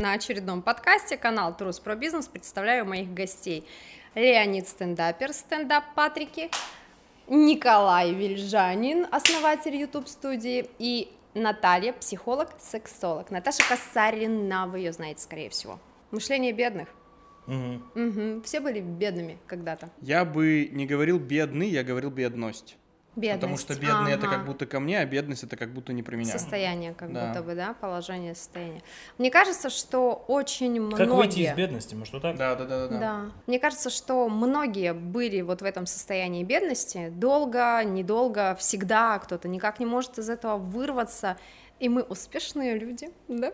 на очередном подкасте канал Трус про бизнес. Представляю моих гостей. Леонид стендапер, стендап Патрики, Николай Вильжанин, основатель YouTube студии и Наталья, психолог, сексолог. Наташа Касарина, вы ее знаете, скорее всего. Мышление бедных. Угу. Угу. Все были бедными когда-то. Я бы не говорил бедный, я говорил бедность. Бедность. Потому что бедный это Ага. как будто ко мне, а бедность это как будто не про меня. Состояние, как Да. будто бы, да, положение состояния. Мне кажется, что очень многие... Как выйти из бедности, может, вот так? Да, да, да, да. Да. Мне кажется, что многие были вот в этом состоянии бедности долго, недолго, всегда кто-то никак не может из этого вырваться. И мы успешные люди, да?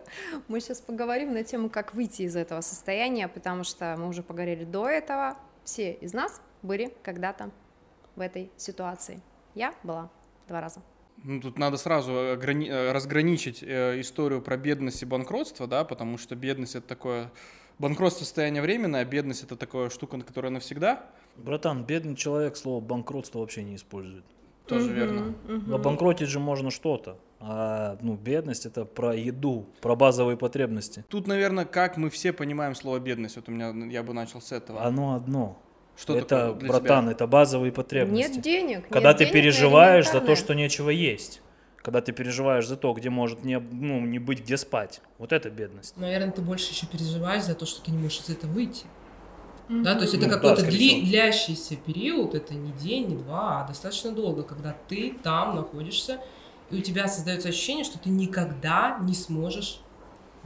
Мы сейчас поговорим на тему, как выйти из этого состояния, потому что мы уже поговорили до этого. Все из нас были когда-то в этой ситуации. Я была два раза. Ну, тут надо сразу ограни- э, разграничить э, историю про бедность и банкротство, да, потому что бедность это такое... Банкротство состояние временное, а бедность это такая штука, которая навсегда. Братан, бедный человек слово банкротство вообще не использует. Тоже Мгм, верно. мгм. Обанкротить же можно что-то. А ну, бедность это про еду, про базовые потребности. Тут, наверное, как мы все понимаем слово бедность. Вот у меня, я бы начал с этого. Оно одно. Что это, такое для братан, тебя? это базовые потребности. Нет денег. Когда нет ты денег переживаешь за то, что нечего есть. Когда ты переживаешь за то, где может не, ну, не быть где спать. Вот это бедность. Наверное, ты больше еще переживаешь за то, что ты не можешь из этого выйти. Да, то есть это Ну, да, какой-то скорее дли- длящийся период, это не день, не два, а достаточно долго, когда ты там находишься, и у тебя создается ощущение, что ты никогда не сможешь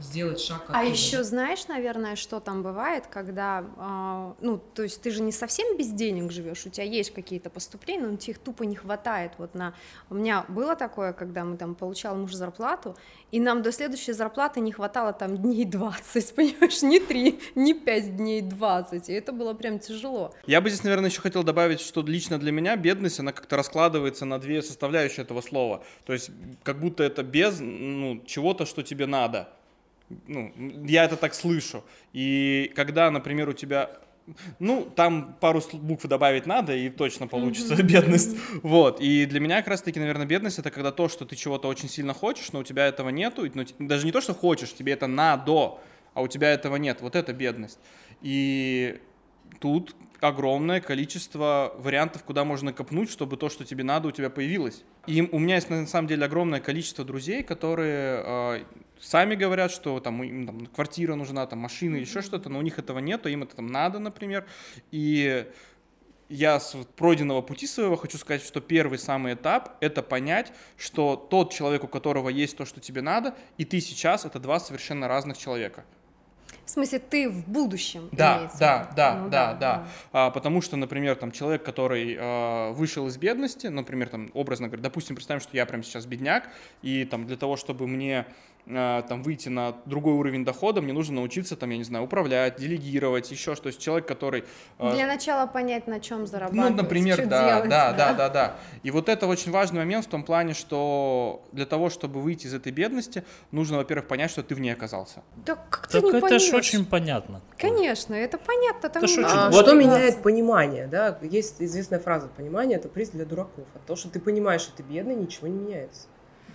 сделать шаг А еще знаешь, наверное, что там бывает, когда, а, ну, то есть ты же не совсем без денег живешь, у тебя есть какие-то поступления, но тебе их тупо не хватает. Вот на у меня было такое, когда мы там получал муж зарплату, и нам до следующей зарплаты не хватало там дней 20, понимаешь, не 3, не 5 дней 20, и это было прям тяжело. Я бы здесь, наверное, еще хотел добавить, что лично для меня бедность, она как-то раскладывается на две составляющие этого слова. То есть, как будто это без ну, чего-то, что тебе надо. Ну, я это так слышу. И когда, например, у тебя ну, там пару букв добавить надо, и точно получится бедность. Вот. И для меня как раз-таки, наверное, бедность это когда то, что ты чего-то очень сильно хочешь, но у тебя этого нету. и, ну, даже не то, что хочешь, тебе это надо, а у тебя этого нет. Вот это бедность. И тут огромное количество вариантов, куда можно копнуть, чтобы то, что тебе надо, у тебя появилось. И у меня есть на самом деле огромное количество друзей, которые э, сами говорят, что там им там, квартира нужна, там машина, еще что-то, но у них этого нету, им это там надо, например. И я с пройденного пути своего хочу сказать, что первый самый этап — это понять, что тот человек, у которого есть то, что тебе надо, и ты сейчас — это два совершенно разных человека. В смысле, ты в будущем. Да, имеется да, да, Ну да, да. А, потому что, например, там человек, который э, вышел из бедности, например, там образно говоря, допустим, представим, что я прямо сейчас бедняк, и там для того, чтобы мне там выйти на другой уровень дохода, мне нужно научиться там, я не знаю, управлять, делегировать, еще что. То есть человек, который э, Для начала понять, на чем зарабатывать. ну, например, да, делать, да, да, да, да. И вот это очень важный момент в том плане, что для того, чтобы выйти из этой бедности, нужно, во-первых, понять, что ты в ней оказался. Да как Так ты не это поймешь? ж очень понятно. Конечно, это понятно. Там Это очень- А Вот- что меняет понимание, да? Есть известная фраза «понимание – это приз для дураков». А то, что ты понимаешь, что ты бедный, ничего не меняется.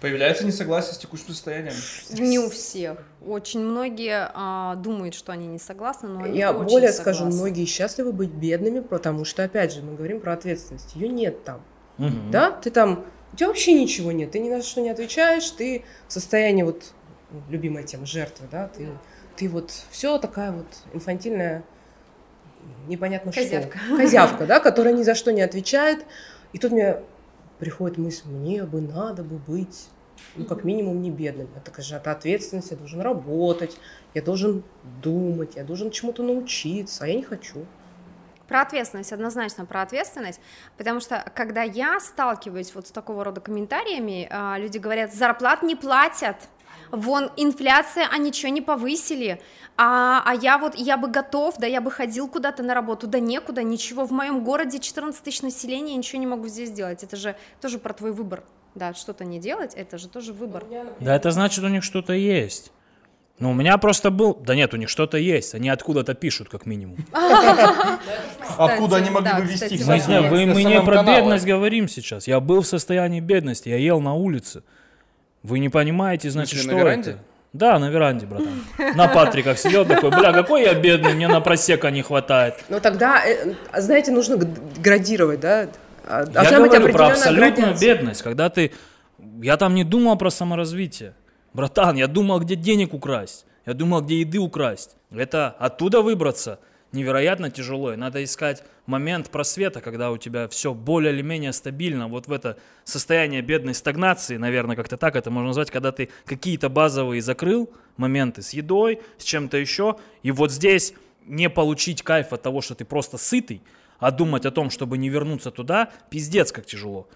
Появляется несогласие с текущим состоянием. Не у всех. Очень многие а, думают, что они не согласны, но они Я очень более скажу, согласны. многие счастливы быть бедными, потому что, опять же, мы говорим про ответственность. Ее нет там. Мгм. Да, ты там, у тебя вообще ничего нет, ты ни на что не отвечаешь, ты в состоянии вот, ну, любимая тема, жертвы, да, ты, ты вот все такая вот инфантильная, непонятно Козявка. что. Козявка, да, которая ни за что не отвечает. И тут мне приходит мысль, мне бы надо бы быть, ну, как минимум, не бедным. Это же это ответственность, я должен работать, я должен думать, я должен чему-то научиться, а я не хочу. Про ответственность, однозначно про ответственность, потому что когда я сталкиваюсь вот с такого рода комментариями, а, люди говорят, зарплат не платят, вон инфляция, а ничего не повысили, а, а я вот, я бы готов, да я бы ходил куда-то на работу, да некуда, ничего, в моем городе 14 тысяч населения, я ничего не могу здесь сделать, это же тоже про твой выбор, да, что-то не делать, это же тоже выбор. Да это значит, у них что-то есть. Ну, у меня просто был... Да нет, у них что-то есть. Они откуда-то пишут, как минимум. Откуда они могли бы вести? Мы, не- про бедность говорим сейчас. Я был в состоянии бедности, я ел на улице. Вы не понимаете, значит, что на веранде? это? Да, на веранде, братан. На Патриках сидел такой, бля, какой я бедный, мне на просека не хватает. Но тогда, э, знаете, нужно градировать, да? А- Я должна говорю про абсолютную градация. бедность, когда ты... Я там не думал про саморазвитие. Братан, я думал, где денег украсть. Я думал, где еды украсть. Это оттуда выбраться невероятно тяжело. И надо искать момент просвета, когда у тебя все более или менее стабильно. Вот в это состояние бедной стагнации, наверное, как-то так это можно назвать, когда ты какие-то базовые закрыл моменты с едой, с чем-то еще. И вот здесь не получить кайф от того, что ты просто сытый, а думать о том, чтобы не вернуться туда, пиздец как тяжело.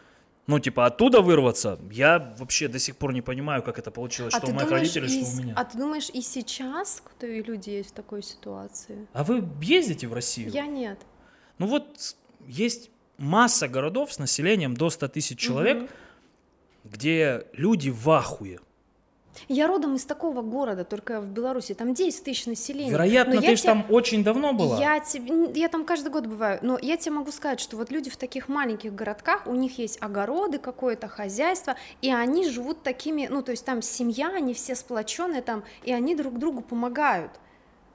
Ну, типа, оттуда вырваться, я вообще до сих пор не понимаю, как это получилось, что у моих родителей, и, что у меня. а ты думаешь, и сейчас кто и люди есть в такой ситуации? А вы ездите в Россию? Я нет. Ну вот есть масса городов с населением до 100 тысяч человек, где люди в ахуе. Я родом из такого города, только в Беларуси, там 10 тысяч населения. Вероятно, Но ты же там очень давно была. Я, тебе, я там каждый год бываю, но я тебе могу сказать, что вот люди в таких маленьких городках, у них есть огороды, какое-то хозяйство, и они живут такими, ну, то есть там семья, они все сплоченные там, и они друг другу помогают.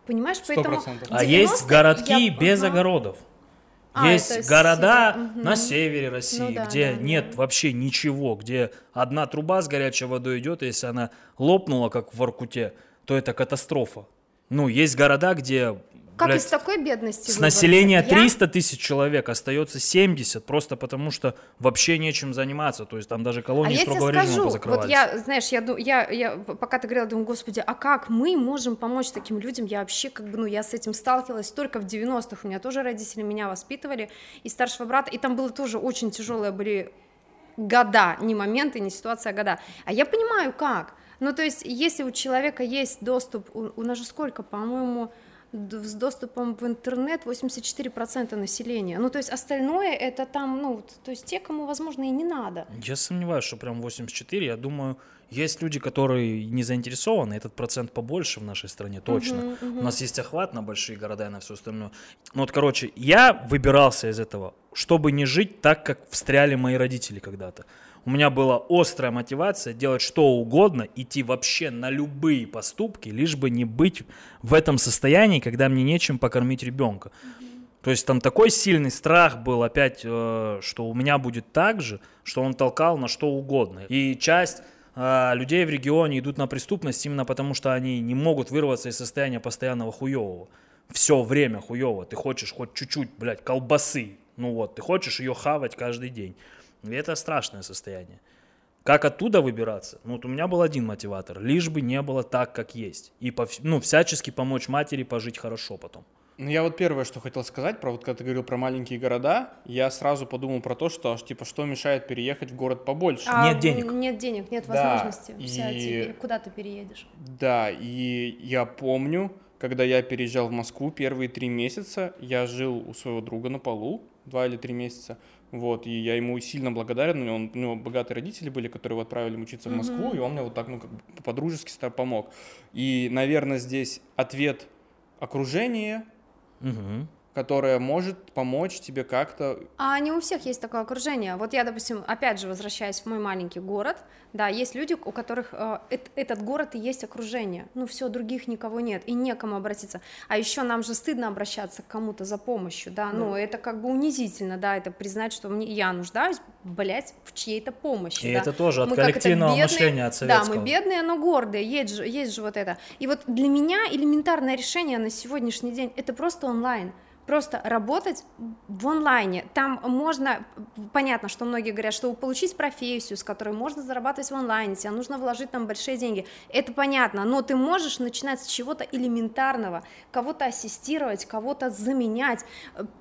Понимаешь, Сто поэтому... процентов. А есть 90 городки я- без ага. огородов. А, есть города север, на севере России, Ну да, где да, нет да. вообще ничего, где одна труба с горячей водой идет, и если она лопнула, как в Воркуте, то это катастрофа. Ну, есть города, где Как блядь, из такой бедности с выбраться? населения Я- 300 тысяч человек остается 70, просто потому что вообще нечем заниматься. То есть там даже А колонии я тебе скажу, вот я, знаешь, я, я, я, пока ты говорила, думаю, господи, а как мы можем помочь таким людям? Я вообще, как бы, ну, я с этим сталкивалась только в 90-х, у меня тоже родители меня воспитывали, и старшего брата, и там было тоже очень тяжелые были года, не моменты, не ситуация, а года. А я понимаю, как. Ну, то есть, если у человека есть доступ, у, у нас же сколько, по-моему, с доступом в интернет 84% населения. Ну, то есть остальное это там, ну, то есть те, кому, возможно, и не надо. Я сомневаюсь, что прям 84. Я думаю, есть люди, которые не заинтересованы. Этот процент побольше в нашей стране, точно. У нас есть охват на большие города и на все остальное. Ну вот, короче, я выбирался из этого, чтобы не жить так, как встряли мои родители когда-то. У меня была острая мотивация делать что угодно, идти вообще на любые поступки, лишь бы не быть в этом состоянии, когда мне нечем покормить ребенка. То есть там такой сильный страх был опять, э, что у меня будет так же, что он толкал на что угодно. И часть э, людей в регионе идут на преступность именно потому, что они не могут вырваться из состояния постоянного хуевого. Все время хуево. Ты хочешь хоть чуть-чуть, блядь, колбасы. Ну вот, ты хочешь ее хавать каждый день. И это страшное состояние. Как оттуда выбираться? Ну, вот у меня был один мотиватор. Лишь бы не было так, как есть. И повс- ну, всячески помочь матери пожить хорошо потом. Ну, я вот первое, что хотел сказать, про вот когда ты говорил про маленькие города, я сразу подумал про то, что типа что мешает переехать в город побольше. А, Нет денег. Нет денег, нет Да, возможности. И- тебе- Куда ты переедешь? Да, и я помню, когда я переезжал в Москву первые три месяца, я жил у своего друга на полу, два или три месяца, вот, и я ему сильно благодарен, у него, у него богатые родители были, которые его отправили учиться в Москву, и он мне вот так, ну, как бы по-дружески помог. И, наверное, здесь ответ окружение, Мгм. Которое может помочь тебе как-то А не у всех есть такое окружение. Вот я, допустим, опять же возвращаясь в мой маленький город, да, есть люди, у которых э, эт- этот город и есть окружение. Ну все, других никого нет и некому обратиться. А еще нам же стыдно обращаться к кому-то за помощью, да. Ну это как бы унизительно, да, это признать, что мне я нуждаюсь, блять, в чьей-то помощи. И да. это тоже от Мы как это коллективного бедные- мышления, от Да, советского. мы бедные, но гордые, есть же, есть же вот это. И вот для меня элементарное решение на сегодняшний день это просто онлайн. Просто работать в онлайне. Там можно, понятно, что многие говорят, что получить профессию, с которой можно зарабатывать в онлайне, тебе нужно вложить там большие деньги. Это понятно, но ты можешь начинать с чего-то элементарного, кого-то ассистировать, кого-то заменять,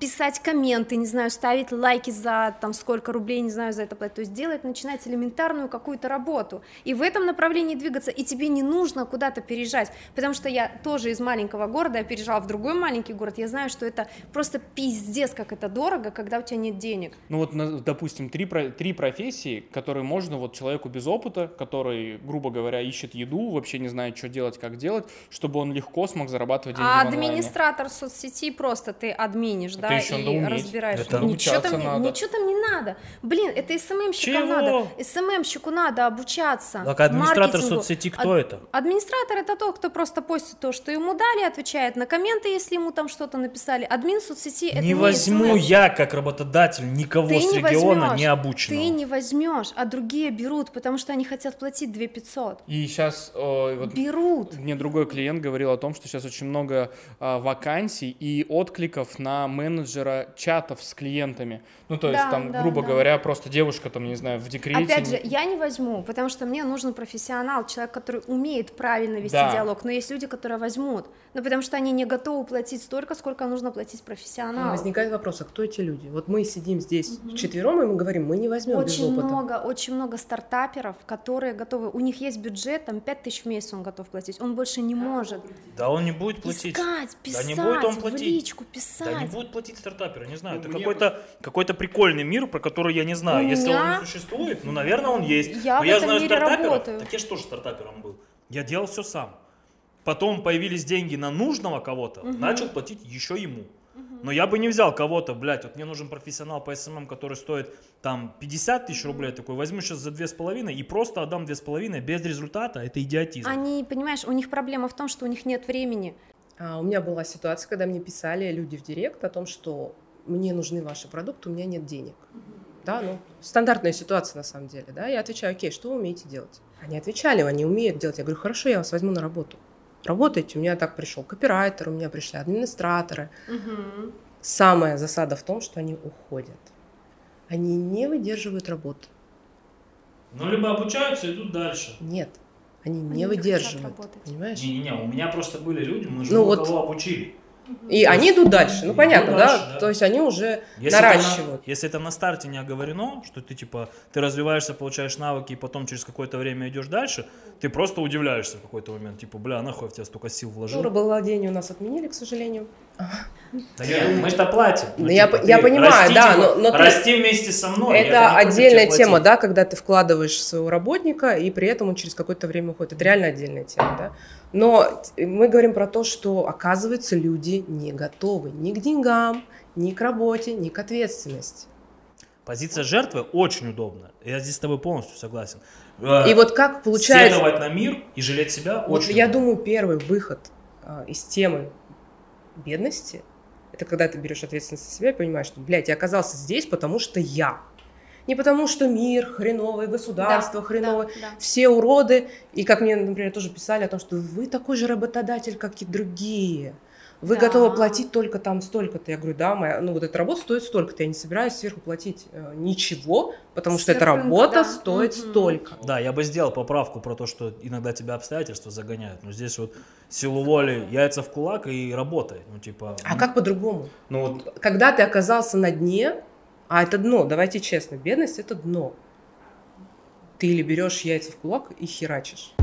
писать комменты, не знаю, ставить лайки за там сколько рублей, не знаю, за это платить. То есть делать, начинать элементарную какую-то работу. И в этом направлении двигаться, и тебе не нужно куда-то переезжать, потому что я тоже из маленького города, я переезжала в другой маленький город, я знаю, что это просто пиздец, как это дорого, когда у тебя нет денег. Ну вот, допустим, три, про- три профессии, которые можно вот человеку без опыта, который, грубо говоря, ищет еду, вообще не знает, что делать, как делать, чтобы он легко смог зарабатывать деньги А администратор соцсети просто ты админишь, Это да, еще и надо уметь. разбираешь. Это ничего, там, не- надо. ничего там не надо. Блин, это СММщикам Чего? надо. СММщику надо обучаться. Так администратор маркетингу. соцсети кто Ад- это? Администратор это тот, кто просто постит то, что ему дали, отвечает на комменты, если ему там что-то написали. Админ соцсети это не не возьму SMM. я, как работодатель, никого Ты с не региона возьмешь, не обученного. Ты не возьмешь, а другие берут, потому что они хотят платить 2 500. И сейчас вот Берут. мне другой клиент говорил о том, что сейчас очень много а, вакансий и откликов на менеджера чатов с клиентами. Ну, то есть Да, там, да, грубо да. говоря, просто девушка там, не знаю, в декрете. Опять же, я не возьму, потому что мне нужен профессионал, человек, который умеет правильно вести Да. диалог. Но есть люди, которые возьмут, ну потому что они не готовы платить столько, сколько нужно платить А профессионалу. Возникает вопрос, а кто эти люди? Вот мы сидим здесь вчетвером, и мы говорим, мы не возьмем без Очень опыта. много, очень много стартаперов, которые готовы, у них есть бюджет, там 5 тысяч в месяц он готов платить, он больше не может. Да он не будет платить. Искать, Да писать, не будет он в платить. личку писать. Да не будет платить стартаперы, не знаю. Ну, это какой-то какой-то прикольный мир, про который я не знаю. У Если меня- он не существует, ну, наверное, он есть. Я Но в я этом знаю мире стартаперов. работаю. Так я же тоже стартапером был. Я делал все сам. Потом появились деньги на нужного кого-то, начал платить еще ему. Но я бы не взял кого-то, блядь, вот мне нужен профессионал по SMM, который стоит там 50 тысяч рублей, такой возьму сейчас за две с половиной и просто отдам две с половиной без результата, это идиотизм. Они, понимаешь, у них проблема в том, что у них нет времени. А у меня была ситуация, когда мне писали люди в директ о том, что мне нужны ваши продукты, у меня нет денег. Да, ну, стандартная ситуация на самом деле, да. Я отвечаю, окей, что вы умеете делать? Они отвечали, они умеют делать. Я говорю, хорошо, я вас возьму на работу. Работайте, у меня так пришел копирайтер, у меня пришли администраторы. Самая засада в том, что они уходят. Они не выдерживают работу. Ну, либо обучаются, идут дальше. Нет, они Они не выдерживают. Понимаешь? Не-не-не, у меня просто были люди, мы же Ну вот- кого обучили. И они идут дальше. Ну, понятно, дальше, да? да. То есть они уже Если это, на, наращивают. если это на старте не оговорено, что ты типа ты развиваешься, получаешь навыки и потом через какое-то время идешь дальше, ты просто удивляешься в какой-то момент, типа, бля, нахуй я в тебя столько сил вложил. Ну, рабовладение у нас отменили, к сожалению. Да нет, мы же платим. Ну, я типа, я ты понимаю, расти, да, но- но ты- расти вместе со мной. это я отдельная тема, да, когда ты вкладываешь своего работника, и при этом он через какое-то время уходит. Это реально отдельная тема, да. Но мы говорим про то, что, оказывается, люди не готовы ни к деньгам, ни к работе, ни к ответственности. Позиция жертвы очень удобна. Я здесь с тобой полностью согласен. Э, И вот как получается... Сетовать на мир и жалеть себя Вот очень я удобно. думаю, первый выход а, из темы бедности это когда ты берешь ответственность на себя и понимаешь, что, блядь, я оказался здесь, потому что я. Не потому что мир хреновый, государство Да, хреновое, да, да. все уроды. И как мне, например, тоже писали о том, что вы такой же работодатель, как и другие. Вы Да. готовы платить только там столько-то. Я говорю, да, моя, ну вот эта работа стоит столько-то. Я не собираюсь сверху платить э, ничего, потому что эта работа да. стоит Мгм. столько. Да, я бы сделал поправку про то, что иногда тебя обстоятельства загоняют. Но здесь вот силу воли, яйца в кулак и работай. Ну, типа... А как по-другому? Ну вот когда ты оказался на дне, а это дно, давайте честно, бедность это дно. Ты или берешь яйца в кулак и херачишь.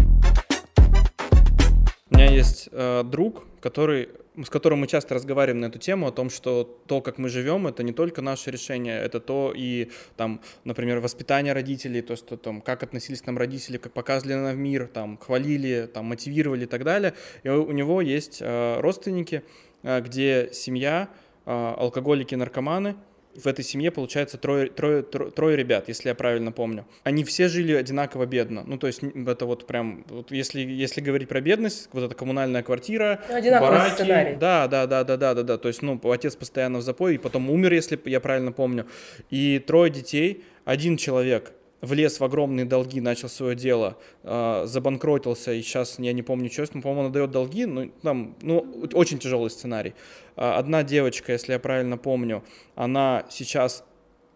У меня есть э, друг, который, с которым мы часто разговариваем на эту тему, о том, что то, как мы живем, это не только наше решение, это то и, там, например, воспитание родителей, то, что там, как относились к нам родители, как показывали нам мир, там, хвалили, там, мотивировали и так далее. И у у него есть э, родственники, э, где семья, э, алкоголики, наркоманы, в этой семье, получается, трое, трое, тро- трое ребят, если я правильно помню. Они все жили одинаково бедно. Ну, то есть, это вот прям, вот если, если говорить про бедность, вот эта коммунальная квартира, Ну, одинаковый бараки. сценарий. Да, да, да, да, да, да, да. То есть, ну, отец постоянно в запое, и потом умер, если я правильно помню. И трое детей, один человек влез в огромные долги, начал свое дело, э, забанкротился, и сейчас я не помню, что, но, по-моему, он отдает долги, ну, там, ну, очень тяжелый сценарий. А, Одна девочка, если я правильно помню, она сейчас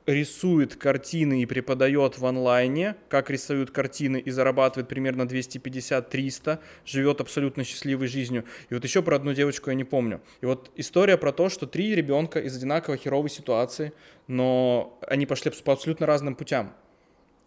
рисует картины и преподает в онлайне, как рисуют картины и зарабатывает примерно 250-300, живет абсолютно счастливой жизнью. И вот еще про одну девочку я не помню. И вот история про то, что три ребенка из одинаково херовой ситуации, но они пошли по абсолютно разным путям.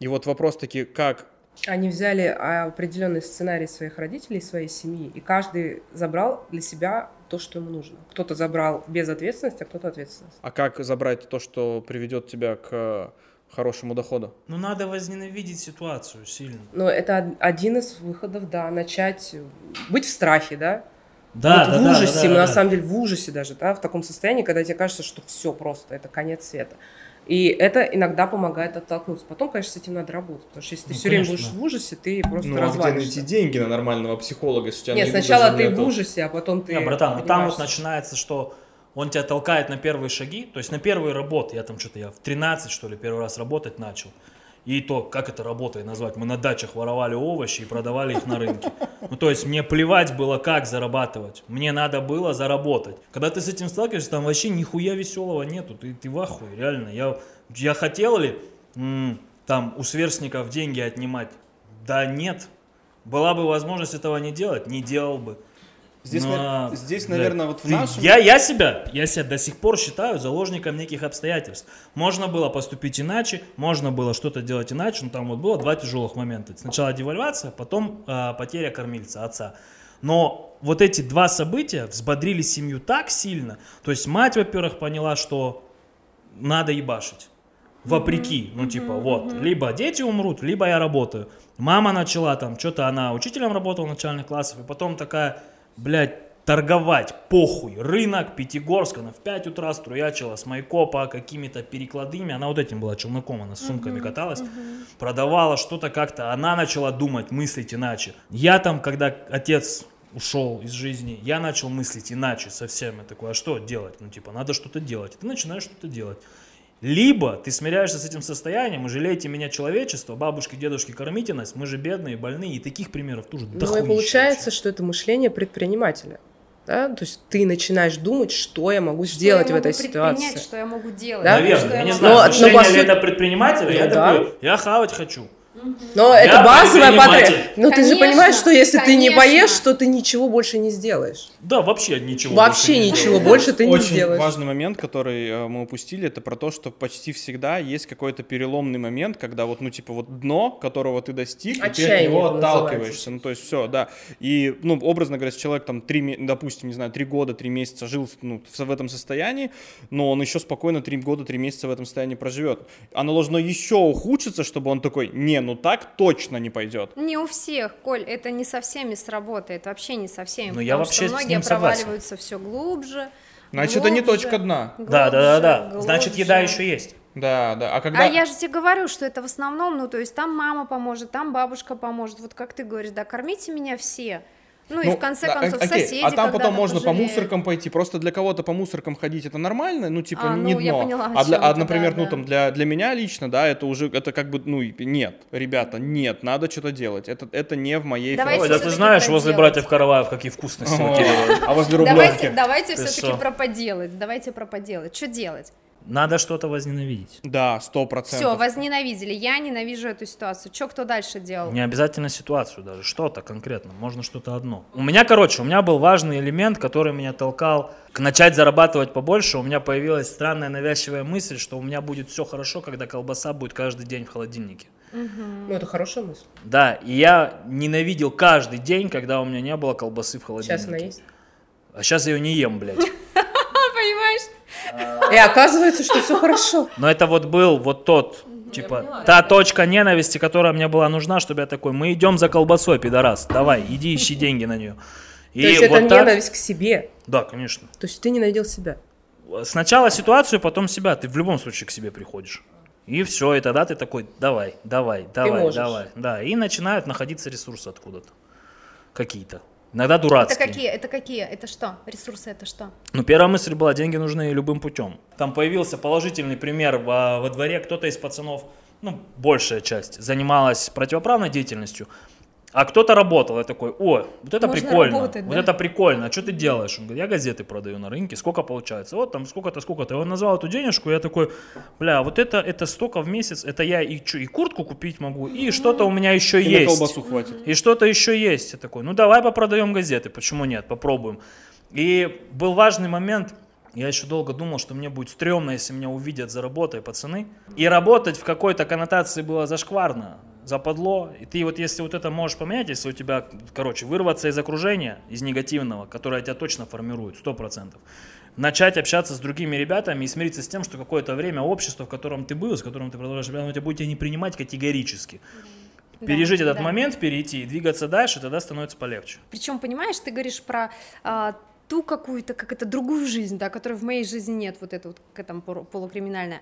И вот вопрос таки, как Они взяли определенный сценарий своих родителей, своей семьи, и каждый забрал для себя то, что ему нужно. Кто-то забрал без ответственности, а кто-то ответственность. А как забрать то, что приведет тебя к хорошему доходу? Ну, надо возненавидеть ситуацию сильно. Но это од- один из выходов, да, начать быть в страхе, да, Да, вот да, в да, ужасе, да, да, на да. самом деле в ужасе даже, да, в таком состоянии, когда тебе кажется, что все просто, это конец света. И это иногда помогает оттолкнуться. Потом, конечно, с этим надо работать, потому что если ты Ну, все время конечно. будешь в ужасе, ты просто Ну, а где развалишься. найти деньги на нормального психолога, если у тебя Нет, сначала ты нету? в ужасе, а потом ты Не, братан, ну там вот начинается, что он тебя толкает на первые шаги, то есть на первые работы. Я там что-то, я в 13, что ли, первый раз работать начал. И то, как это работой назвать, мы на дачах воровали овощи и продавали их на рынке. Ну, то есть мне плевать было, как зарабатывать. Мне надо было заработать. Когда ты с этим сталкиваешься, там вообще нихуя веселого нету. Ты, ты в ахуе, реально. Я, я хотел ли м, там у сверстников деньги отнимать? Да нет. Была бы возможность этого не делать, не делал бы. Здесь, Но, на- здесь, блядь, наверное, вот в ты- нашем... Я, я себя, я себя до сих пор считаю заложником неких обстоятельств. Можно было поступить иначе, можно было что-то делать иначе, но там вот было два тяжелых момента. Сначала девальвация, потом э, потеря кормильца, отца. Но вот эти два события взбодрили семью так сильно. То есть мать, во-первых, поняла, что надо ебашить. Вопреки, ну типа вот, либо дети умрут, либо я работаю. Мама начала там, что-то она учителем работала начальных классов, и потом такая, блядь, торговать, похуй, рынок, Пятигорск, она в 5 утра струячила с Майкопа какими-то перекладными, она вот этим была челноком, она с сумками каталась, продавала что-то как-то, она начала думать, мыслить иначе. Я там, когда отец ушел из жизни, я начал мыслить иначе совсем. Я такой, а что делать? Ну, типа, надо что-то делать. И ты начинаешь что-то делать. Либо ты смиряешься с этим состоянием и жалеете меня человечество, бабушки, дедушки, кормите нас, мы же бедные, больные, и таких примеров тоже Ну и получается, вообще. что это мышление предпринимателя. Да? То есть ты начинаешь думать, что я могу Что сделать я в этой могу предпринять, ситуации. Что я могу делать? Да? Наверное, что я не могу знаю, Но- но мышление по сути- это предпринимателя, я Ну да. такой, я хавать хочу. Но Я это базовая потребность. Но ты же Конечно, понимаешь, что если ты не конечно. поешь, то ты ничего больше не сделаешь. Да, вообще ничего. Вообще больше не ничего сделаю. больше ты не Очень сделаешь. важный момент, который э, мы упустили, это про то, что почти всегда есть какой-то переломный момент, когда вот, ну, типа, вот дно, которого ты достиг, и ты от Отчаяние него отталкиваешься. Ну, то есть все, да. И, ну, образно говоря, если человек там три, допустим, не знаю, три года, три месяца жил ну, в в этом состоянии, но он еще спокойно три года, три месяца в этом состоянии проживет. Оно должно еще ухудшиться, чтобы он такой, не, ну так точно не пойдет. Не у всех, Коль, это не со всеми сработает, вообще не со всеми. Ну, я вообще что с многие проваливаются все глубже. Значит, это не глубже, точка дна. Да, да, да, да. глубже, Значит, еда глубже. еще есть. Да, да. А когда... А я же тебе говорю, что это в основном, ну, то есть там мама поможет, там бабушка поможет, вот как ты говоришь, да, кормите меня все. Ну, и Ну, в конце да, концов окей, соседи А там потом можно по пожалеют. мусоркам пойти. Просто для кого-то по мусоркам ходить это нормально, ну типа А, не ну, я дно. поняла, а, для, а, например, да, ну да. там для, для меня лично, да, это уже это как бы, ну и нет, ребята, нет, надо что-то делать. Это, это не в моей Давайте Ой, да ты знаешь, возле проделать. братьев Караваев какие вкусности философии. А возле Давайте, Рублевки. давайте все-таки шо? про поделать, давайте про поделать. Что делать? Надо что-то возненавидеть. Да, сто Все, процентов. возненавидели, я ненавижу эту ситуацию. Что кто дальше делал? Не обязательно ситуацию даже, что-то конкретно, можно что-то одно. У меня, короче, у меня был важный элемент, который меня толкал к начать зарабатывать побольше. У меня появилась странная навязчивая мысль, что у меня будет все хорошо, когда колбаса будет каждый день в холодильнике. Ну, это хорошая мысль. Да, и я ненавидел каждый день, когда у меня не было колбасы в холодильнике. Сейчас она есть. А сейчас я ее не ем, блядь. И оказывается, что все хорошо. Но это вот был вот тот, типа, та точка ненависти, которая мне была нужна, чтобы я такой, мы идем за колбасой, пидорас, давай, иди ищи деньги на нее. И То есть это вот так- ненависть к себе. Да, конечно. То есть ты ненавидел себя. Сначала ситуацию, потом себя. Ты в любом случае к себе приходишь. И все, и тогда ты такой, давай, давай, давай, давай. Да, и начинают находиться ресурсы откуда-то. Какие-то. Иногда Это дурацкие. какие? Это какие? Это что? Ресурсы это что? Ну, первая мысль была, деньги нужны любым путем. Там появился положительный пример во, во дворе. Кто-то из пацанов, ну, большая часть, занималась противоправной деятельностью, а кто-то работал. Я такой, о, вот это Можно прикольно, работать, вот да? это прикольно. А что ты делаешь? Он говорит, я газеты продаю на рынке, сколько получается? Вот там сколько-то, сколько-то. И он назвал эту денежку, я такой, бля, вот это, это столько в месяц, это я и, чё, и куртку купить могу, и что-то у меня еще И есть. колбасу хватит. И что-то еще есть. Я такой, ну давай попродаем газеты, почему нет, попробуем. И был важный момент, я еще долго думал, что мне будет стрёмно, если меня увидят за работой пацаны. И работать в какой-то коннотации было зашкварно. Западло, и ты вот если вот это можешь поменять, если у тебя, короче, вырваться из окружения, из негативного, которое тебя точно формирует, сто процентов, начать общаться с другими ребятами и смириться с тем, что какое-то время общество, в котором ты был, с которым ты продолжаешь, оно тебя будет тебя не принимать категорически. Пережить Да, этот да. момент, перейти и двигаться дальше, тогда становится полегче. Причем, понимаешь, ты говоришь про а, ту какую-то, как это, другую жизнь, да, которой в моей жизни нет, вот это вот, к этому полу- полукриминальное.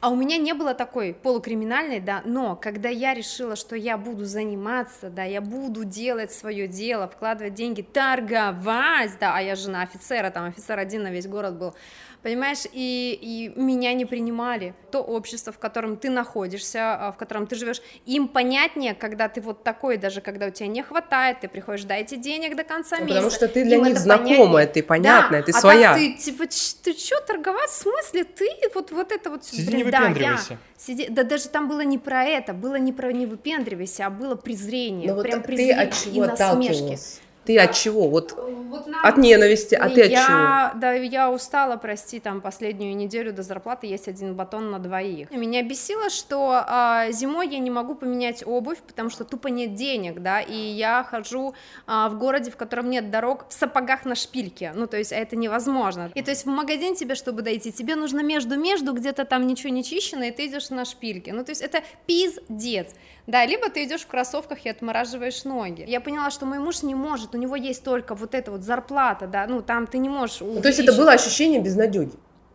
А у меня не было такой полукриминальной, да, но когда я решила, что я буду заниматься, да, я буду делать свое дело, вкладывать деньги, торговать, да, а я жена офицера, там офицер один на весь город был, понимаешь, и, и меня не принимали. То общество, в котором ты находишься, а, в котором ты живешь, им понятнее, когда ты вот такой, даже когда у тебя не хватает, ты приходишь, дайте денег до конца Ну, месяца. потому что ты для им них знакомая, понятнее. ты понятная, Да, ты а своя. так ты, типа, ты что, торговать? В смысле? Ты вот, вот это вот... Сиди, блин, не да, я. выпендривайся. Сиди- Да даже там было не про это, было не про не выпендривайся, а было презрение. Но Ну, вот прям ты презрение от и чего насмешки. Ты от чего? Вот Вот нам- от ненависти, а ты от чего? Да, я устала, прости, там последнюю неделю до зарплаты есть один батон на двоих. Меня бесило, что а, зимой я не могу поменять обувь, потому что тупо нет денег, да, и я хожу а, в городе, в котором нет дорог, в сапогах на шпильке, ну, то есть это невозможно. И то есть в магазин тебе, чтобы дойти, тебе нужно между-между, где-то там ничего не чищено, и ты идешь на шпильке. Ну, то есть это пиздец. Да, либо ты идешь в кроссовках и отмораживаешь ноги. Я поняла, что мой муж не может, у него есть только вот эта вот зарплата, да, ну там ты не можешь. Ну, то есть это было ощущение безнадеги.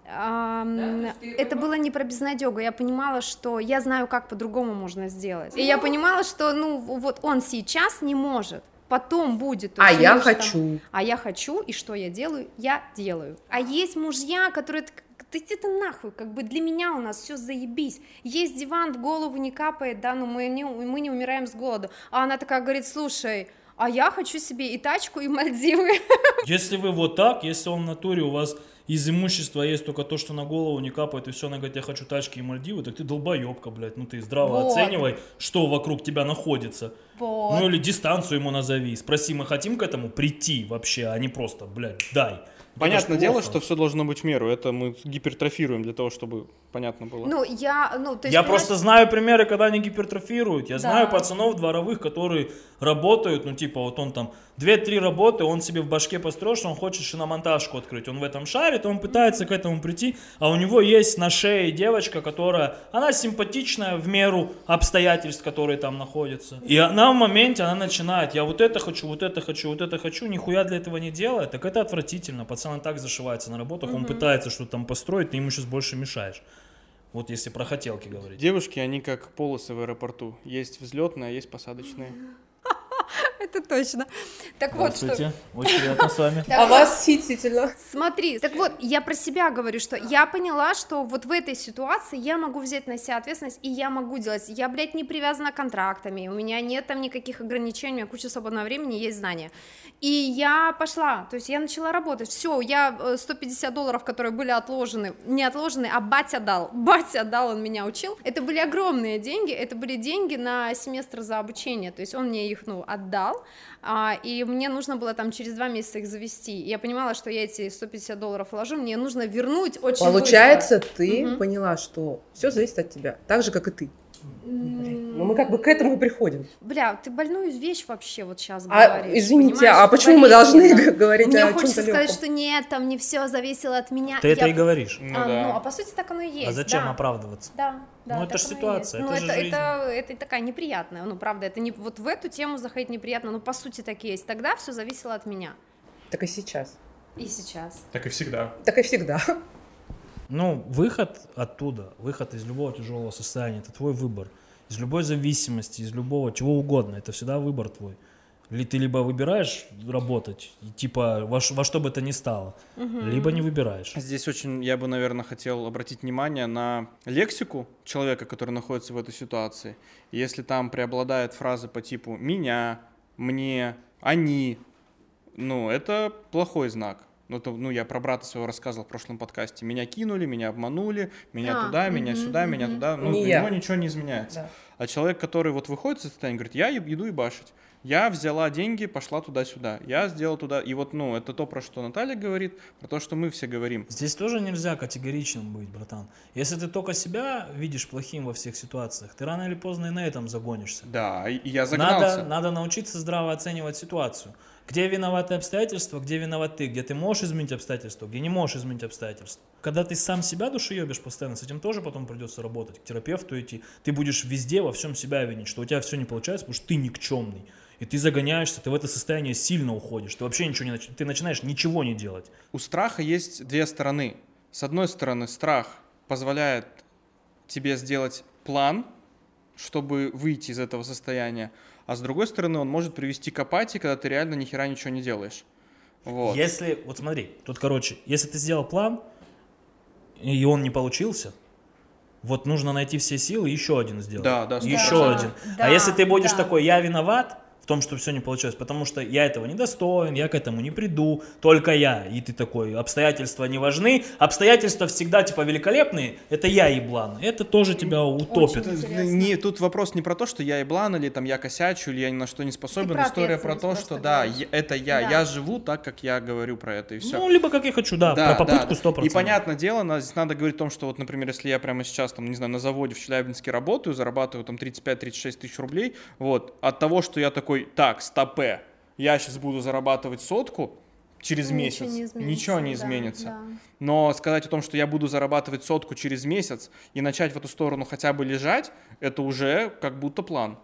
Ам, это было не про безнадегу, я понимала, что я знаю, как по-другому можно сделать. И я понимала, что, ну, вот он сейчас не может, потом будет. А есть я там- хочу. а я хочу, и что я делаю? Я делаю. А есть мужья, которые... Да иди ты нахуй, как бы для меня у нас все заебись. Есть диван, в голову не капает, да, но мы не, мы не умираем с голоду. А она такая говорит, слушай, а я хочу себе и тачку, и Мальдивы. Если вы вот так, если он в натуре, у вас из имущества есть только то, что на голову не капает, и все, она говорит, я хочу тачки и Мальдивы, так ты долбоебка, блядь, ну ты здраво Вот. оценивай, что вокруг тебя находится. Вот. Ну или дистанцию ему назови, спроси, мы хотим к этому прийти вообще, а не просто, блядь, дай. Понятное дело, плохо. что все должно быть в меру. Это мы гипертрофируем для того, чтобы понятно было. Ну, я, ну, то есть, я понимаешь, просто знаю примеры, когда они гипертрофируют. Я Да. знаю пацанов дворовых, которые работают, ну типа вот он там 2-3 работы, он себе в башке построил, что он хочет шиномонтажку открыть. Он в этом шарит, он пытается к этому прийти, а у него есть на шее девочка, которая, она симпатичная в меру обстоятельств, которые там находятся. И она в моменте, она начинает, я вот это хочу, вот это хочу, вот это хочу, нихуя для этого не делает, так это отвратительно. Пацан так зашивается на работах, он пытается что-то там построить, ты ему сейчас больше мешаешь. Вот если про хотелки говорить. Девушки, они как полосы в аэропорту. Есть взлетные, а есть посадочные. Это точно. Так вот, что... Очень приятно с вами. А вот, восхитительно. Смотри, так вот, я про себя говорю, что я поняла, что вот в этой ситуации я могу взять на себя ответственность, и я могу делать. Я, блядь, не привязана контрактами, у меня нет там никаких ограничений, у меня куча свободного времени, есть знания. И я пошла, то есть я начала работать. Все, я э, 150 долларов, которые были отложены, не отложены, а батя дал. Батя дал, он меня учил. Это были огромные деньги, это были деньги на семестр за обучение, то есть он мне их, ну, отдал, а, и мне нужно было там через два месяца их завести. И я понимала, что я эти 150 долларов вложу, мне нужно вернуть очень Получается, ты Мгм. поняла, что все зависит от тебя, так же, как и ты. быстро. Ну, мы как бы к этому и приходим. Бля, ты больную вещь вообще вот сейчас А, говоришь. извините, а почему мы Говорить должны г- говорить Мне о хочется чем-то сказать, легком? что нет, там не все зависело от меня. Ты это Я- и говоришь. Ну а, да. ну, а по сути так оно и есть. А зачем да. оправдываться? Да, да. Ну, это так ж оно и ситуация, это ну, же это, жизнь. это, это такая неприятная, ну, правда, это не, вот в эту тему заходить неприятно, но по сути так и есть. Тогда все зависело от меня. Так и сейчас. И сейчас. Так и всегда. Так и всегда. Ну, выход оттуда, выход из любого тяжелого состояния, это твой выбор. Из любой зависимости, из любого, чего угодно, это всегда выбор твой. Ли ты либо выбираешь работать, и типа во, во что бы то ни стало, либо не выбираешь. Здесь очень, я бы, наверное, хотел обратить внимание на лексику человека, который находится в этой ситуации. Если там преобладают фразы по типу «меня», «мне», «они», ну, это плохой знак. Ну, то, ну, я про брата своего рассказывал в прошлом подкасте. Меня кинули, меня обманули, меня А, туда, меня мгм, сюда, меня мгм. туда. Ну, Не для я. него ничего не изменяется. Да. А человек, который вот выходит из состояния, говорит, я иду ебашить. Я взяла деньги, пошла туда-сюда. Я сделал туда. И вот, ну, это то, про что Наталья говорит, про то, что мы все говорим. Здесь тоже нельзя категоричным быть, братан. Если ты только себя видишь плохим во всех ситуациях, ты рано или поздно и на этом загонишься. Да, и я загнался. Надо, надо научиться здраво оценивать ситуацию. Где виноваты обстоятельства, где виноват ты, где ты можешь изменить обстоятельства, где не можешь изменить обстоятельства. Когда ты сам себя душеебишь постоянно, с этим тоже потом придется работать, к терапевту идти. Ты будешь везде во всем себя винить, что у тебя все не получается, потому что ты никчемный. И ты загоняешься, ты в это состояние сильно уходишь. Ты вообще ничего не начинаешь, ты начинаешь ничего не делать. У страха есть две стороны. С одной стороны, страх позволяет тебе сделать план, чтобы выйти из этого состояния. А с другой стороны, он может привести к апатии, когда ты реально ни хера ничего не делаешь. Вот. Если, вот смотри, тут, короче, если ты сделал план, и он не получился, вот нужно найти все силы и еще один сделать. Да, да, Еще Да, один. да, а если ты будешь да. такой, я виноват в том, что все не получилось, потому что я этого не достоин, я к этому не приду, только я. И ты такой, обстоятельства не важны, обстоятельства всегда типа великолепные, это я еблан. Это тоже тебя утопит. Не, тут вопрос не про то, что я еблан, или там я косячу, или я ни на что не способен. про История про то, что да, я- это я. Да. Я живу так, как я говорю про это, и все. Ну, либо как я хочу, да, про попытку 100%. И понятное дело, здесь надо говорить о том, что вот, например, если я прямо сейчас, там, не знаю, на заводе в Челябинске работаю, зарабатываю там 35-36 тысяч рублей, вот, от того, что я такой, так, стопе, я сейчас буду зарабатывать сотку, через Ничего месяц не изменится, ничего не да, изменится. да. Но сказать о том, что я буду зарабатывать сотку через месяц и начать в эту сторону хотя бы лежать, это уже как будто план.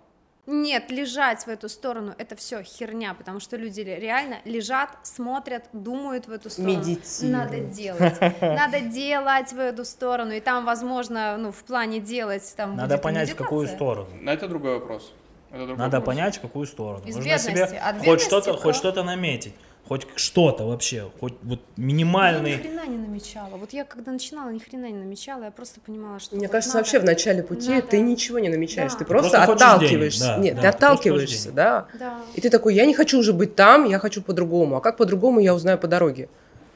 Нет, лежать в эту сторону это все херня, потому что люди реально лежат, смотрят, думают в эту сторону. Медитируют. Надо делать, надо делать в эту сторону, и там, возможно, ну в плане делать там. Надо будет понять, в какую сторону. Это другой вопрос. Надо вопрос. понять, в какую сторону. Из Нужно себе От хоть что-то, хоть что-то наметить. Хоть что-то вообще, хоть вот Я ни минимальный. хрена не намечала. Вот я когда начинала, ни хрена не намечала, я просто понимала, что. Мне вот кажется, надо- вообще в начале пути надо. ты ничего не намечаешь, Да. ты Ты просто, просто хочешь отталкиваешься. денег, да, Нет, да, ты ты просто отталкиваешься, да. Да. И ты такой, я не хочу уже быть там, я хочу по-другому. А как по-другому, я узнаю по дороге.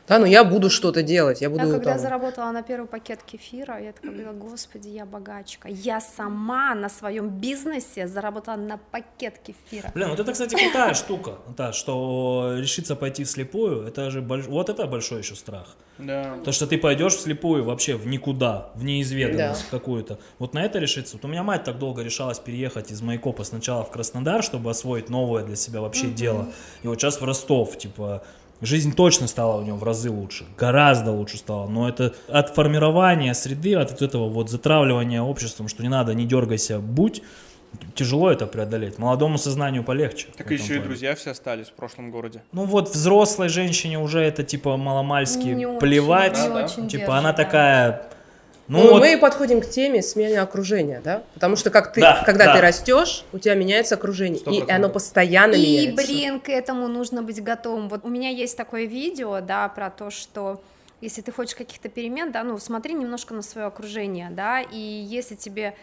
Да, но я буду что-то делать, я буду Я когда там- заработала на первый пакет кефира, я такая говорила, господи, я богачка. Я сама на своем бизнесе заработала на пакет кефира. Блин, вот это, кстати, крутая штука, да, что решиться пойти вслепую, это же больш- вот это большой еще страх. Да. То, что ты пойдешь вслепую вообще в никуда, в неизведанность какую-то. Вот на это решиться. Вот у меня мать так долго решалась переехать из Майкопа сначала в Краснодар, чтобы освоить новое для себя вообще дело. И вот сейчас в Ростов, типа, жизнь точно стала у нее в разы лучше. Гораздо лучше стала. Но это от формирования среды, от вот этого вот затравливания обществом, что не надо, не дергайся, будь, тяжело это преодолеть. Молодому сознанию полегче. Так еще и плане. друзья все остались в прошлом городе. Ну вот взрослой женщине уже это типа маломальски Не очень, плевать. не Да, да. очень Типа держит, она да. такая, ну, Ну, вот, мы подходим к теме смены окружения, да? Потому что как ты, Да, когда да. ты растешь, у тебя меняется окружение, Сто и процентов. оно постоянно И, меняется. блин, к этому нужно быть готовым. Вот у меня есть такое видео, да, про то, что если ты хочешь каких-то перемен, да, ну, смотри немножко на свое окружение, да, и если тебе,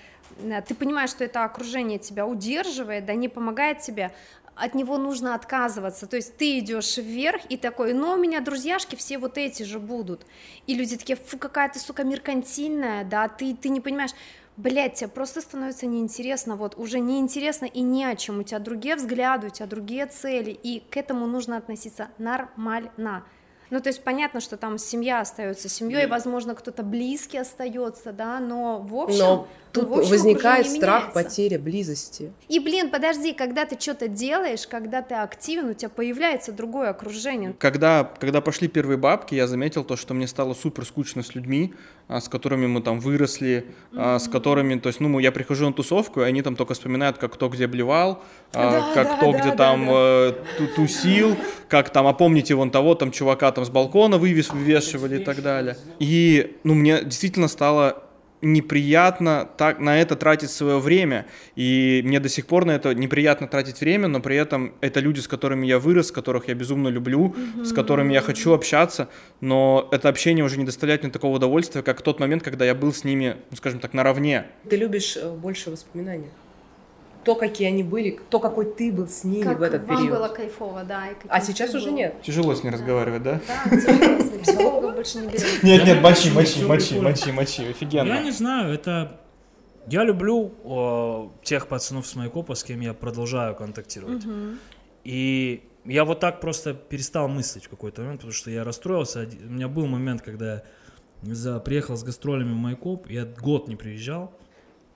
э, ты понимаешь, что это окружение тебя удерживает, да, не помогает тебе, от него нужно отказываться, то есть ты идешь вверх и такой, ну, у меня друзьяшки все вот эти же будут, и люди такие, фу, какая ты, сука, меркантильная, да, ты, ты не понимаешь, Блять, тебе просто становится неинтересно, вот уже неинтересно и не о чем, у тебя другие взгляды, у тебя другие цели, и к этому нужно относиться нормально. Ну, то есть понятно, что там семья остается семьей, возможно, кто-то близкий остается, да, но в общем... Но тут общем возникает страх меняется. потери близости. И, блин, подожди, когда ты что-то делаешь, когда ты активен, у тебя появляется другое окружение. Когда, когда пошли первые бабки, я заметил то, что мне стало супер скучно с людьми, а, с которыми мы там выросли, а, с которыми, то есть, ну, я прихожу на тусовку, и они там только вспоминают, как кто где блевал, а, Да, как да, кто да, где да, там да. э, ту- тусил, как там, а помните вон того там чувака там с балкона вывес, вывешивали и так далее. И, ну, мне действительно стало неприятно так на это тратить свое время, и мне до сих пор на это неприятно тратить время, но при этом это люди, с которыми я вырос, которых я безумно люблю, с которыми я хочу общаться, но это общение уже не доставляет мне такого удовольствия, как в тот момент, когда я был с ними, ну, скажем так, наравне. Ты любишь э, больше воспоминаний. То, какие они были, то, какой ты был с ними Как в этот вам период. было кайфово, да. и А сейчас уже был. нет. Тяжело с ней разговаривать, да? Да, тяжело, больше не берем. Нет, нет, мочи, мочи, мочи, мочи, мочи, мочи, Я офигенно. не знаю, это Я люблю э, тех пацанов с Майкопа, с кем я продолжаю контактировать. И я вот так просто перестал мыслить в какой-то момент, потому что я расстроился. У меня был момент, когда я за, приехал с гастролями в Майкоп, я год не приезжал.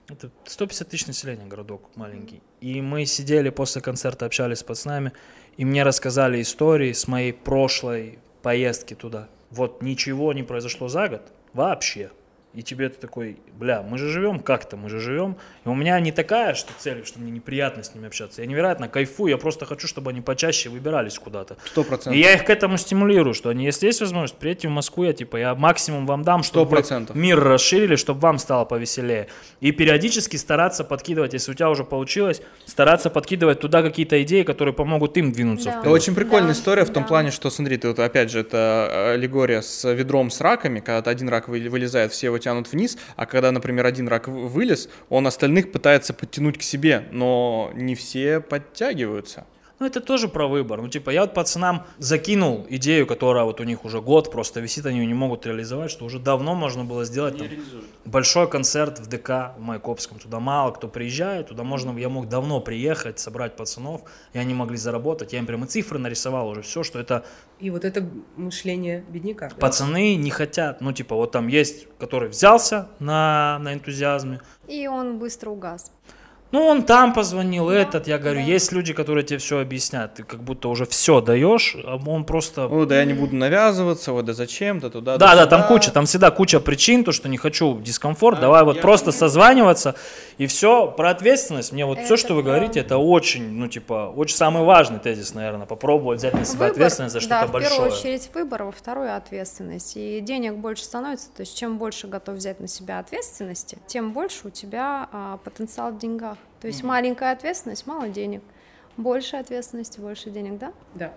Это 150 тысяч населения, городок маленький. И мы сидели после концерта, общались с пацанами, и мне рассказали истории с моей прошлой поездки туда. Вот ничего не произошло за год вообще. И тебе ты такой, бля, мы же живем как-то, мы же живем. И у меня не такая что цель, что мне неприятно с ними общаться. Я невероятно кайфую, я просто хочу, чтобы они почаще выбирались куда-то. Сто И процентов. я их к этому стимулирую, что они, если есть возможность, приедьте в Москву, я типа, я максимум вам дам, чтобы мир расширили, чтобы вам стало повеселее. И периодически стараться подкидывать, если у тебя уже получилось, стараться подкидывать туда какие-то идеи, которые помогут им двинуться Да. Это очень прикольная Да, история в том да. плане, что, смотри, ты вот опять же, это аллегория с ведром с раками, когда один рак вы- вылезает, все его тянут вниз, а когда, например, один рак вы- вылез, он остальных пытается подтянуть к себе, но не все подтягиваются. Ну, это тоже про выбор. Ну, типа, я вот пацанам закинул идею, которая вот у них уже год просто висит, они ее не могут реализовать, что уже давно можно было сделать там, большой концерт в ДК в Майкопском. Туда мало кто приезжает, туда можно, я мог давно приехать, собрать пацанов, и они могли заработать. Я им прямо цифры нарисовал уже все, что это И вот это мышление бедняка. да. пацаны не хотят. Ну, типа, вот там есть, который взялся на, на энтузиазме, И он быстро угас. Ну, он там позвонил, Да, этот, я говорю, да. есть люди, которые тебе все объяснят, ты как будто уже все даешь, а он просто... О, да я не буду навязываться, вот да зачем, да туда, Да, да, сюда. там куча, там всегда куча причин, то, что не хочу дискомфорт, Да, давай вот просто понимаю. созваниваться, и все, про ответственность, мне вот все, Это что вы правда. говорите, это очень, ну, типа, очень самый важный тезис, наверное, попробовать взять на себя ответственность за да, что-то в большое. первую очередь выбор, во вторую ответственность. И денег больше становится, то есть чем больше готов взять на себя ответственности, тем больше у тебя а, потенциал в деньгах. То есть маленькая ответственность, мало денег. Больше ответственности, больше денег, да? Да.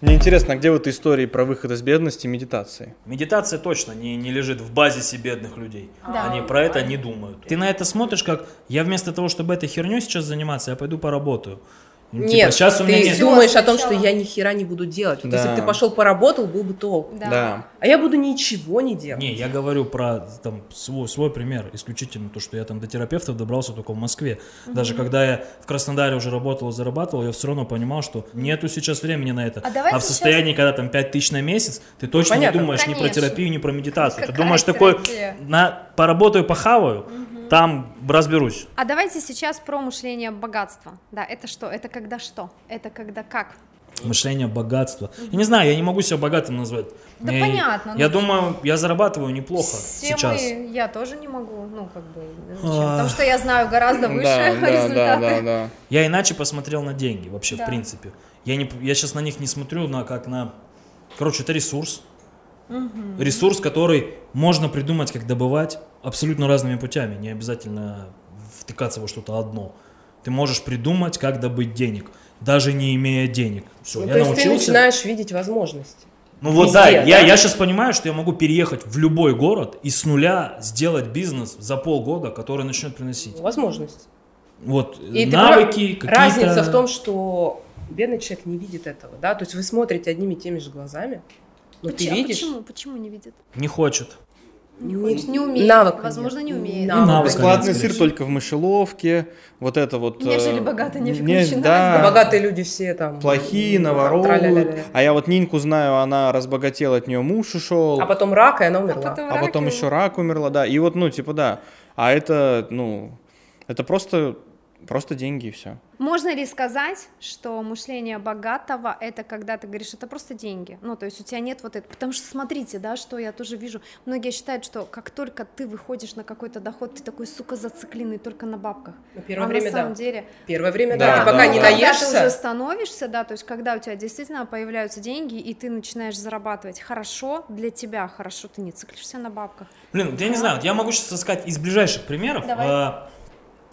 Мне интересно, а где в этой истории про выход из бедности медитации? Медитация точно не, не лежит в базисе бедных людей. Да. Они про это не думают. Ты на это смотришь как, я вместо того, чтобы этой херней сейчас заниматься, я пойду поработаю. Ну, типа, Нет, сейчас у меня ты нет. думаешь о том, что я ни хера не буду делать. Вот если Да. бы ты пошел поработал, был бы толк. Да. А я буду ничего не делать. Не, я говорю про там, свой, свой пример, исключительно то, что я там до терапевтов добрался только в Москве. Даже когда я в Краснодаре уже работал и зарабатывал, я все равно понимал, что нету сейчас времени на это. А давайте в состоянии, когда там 5 тысяч на месяц, ты точно понятно. не думаешь ни про Конечно. терапию, ни про медитацию. ты Какая думаешь такой, терапия? на, поработаю, похаваю, там разберусь. А давайте сейчас про мышление богатства. Да, это что? Это когда что? Это когда как? Мышление богатства. Я не знаю, я не могу себя богатым назвать. Да Мне- понятно, Я ну, думаю, я зарабатываю неплохо Все сейчас. мы- я тоже не могу, ну как бы, зачем? А. потому что я знаю гораздо выше Да, да, да, результаты. да, да. Я иначе посмотрел на деньги вообще, Да. в принципе. Я, не, я сейчас на них не смотрю на, как на... Короче, это ресурс. Ресурс, который можно придумать, как добывать абсолютно разными путями. Не обязательно втыкаться во что-то одно. Ты можешь придумать, как добыть денег, даже не имея денег. Все, Ну, я то есть ты научился. начинаешь видеть возможности. Ну вот Везде, да, я, да? я сейчас понимаю, что я могу переехать в любой город и с нуля сделать бизнес за полгода, который начнет приносить. Возможность. Вот И ты навыки, какие-то... Разница в том, что бедный человек не видит этого, да, то есть вы смотрите одними и теми же глазами, но ты Почему, видишь, почему, почему не видит? Не хочет. Не, Не- хочет, не умеет, навыка возможно, нет. не умеет. Навыка нет. Бесплатный сыр только в мышеловке, вот это вот... Нежели э, не не- включено. да. А богатые люди все там Плохие, наворовывают. А я вот Нинку знаю, она разбогатела, от нее муж ушел. А потом рак, и она умерла. потом- А потом еще рак умерла, да. И вот, ну, типа, да. А это, ну, это просто, просто деньги и все. Можно ли сказать, что мышление богатого это когда ты говоришь, это просто деньги? Ну, то есть у тебя нет вот этого. Потому что смотрите, да, что я тоже вижу. Многие считают, что как только ты выходишь на какой-то доход, ты такой, сука, зацикленный только на бабках. На первое а время, на самом да. деле, Первое время, Да, да, ты пока да, не да. когда ты уже наешься, становишься, да, то есть когда у тебя действительно появляются деньги, и ты начинаешь зарабатывать хорошо, для тебя хорошо, ты не циклишься на бабках. Блин, я не знаю, вот я могу сейчас сказать из ближайших примеров. Давай.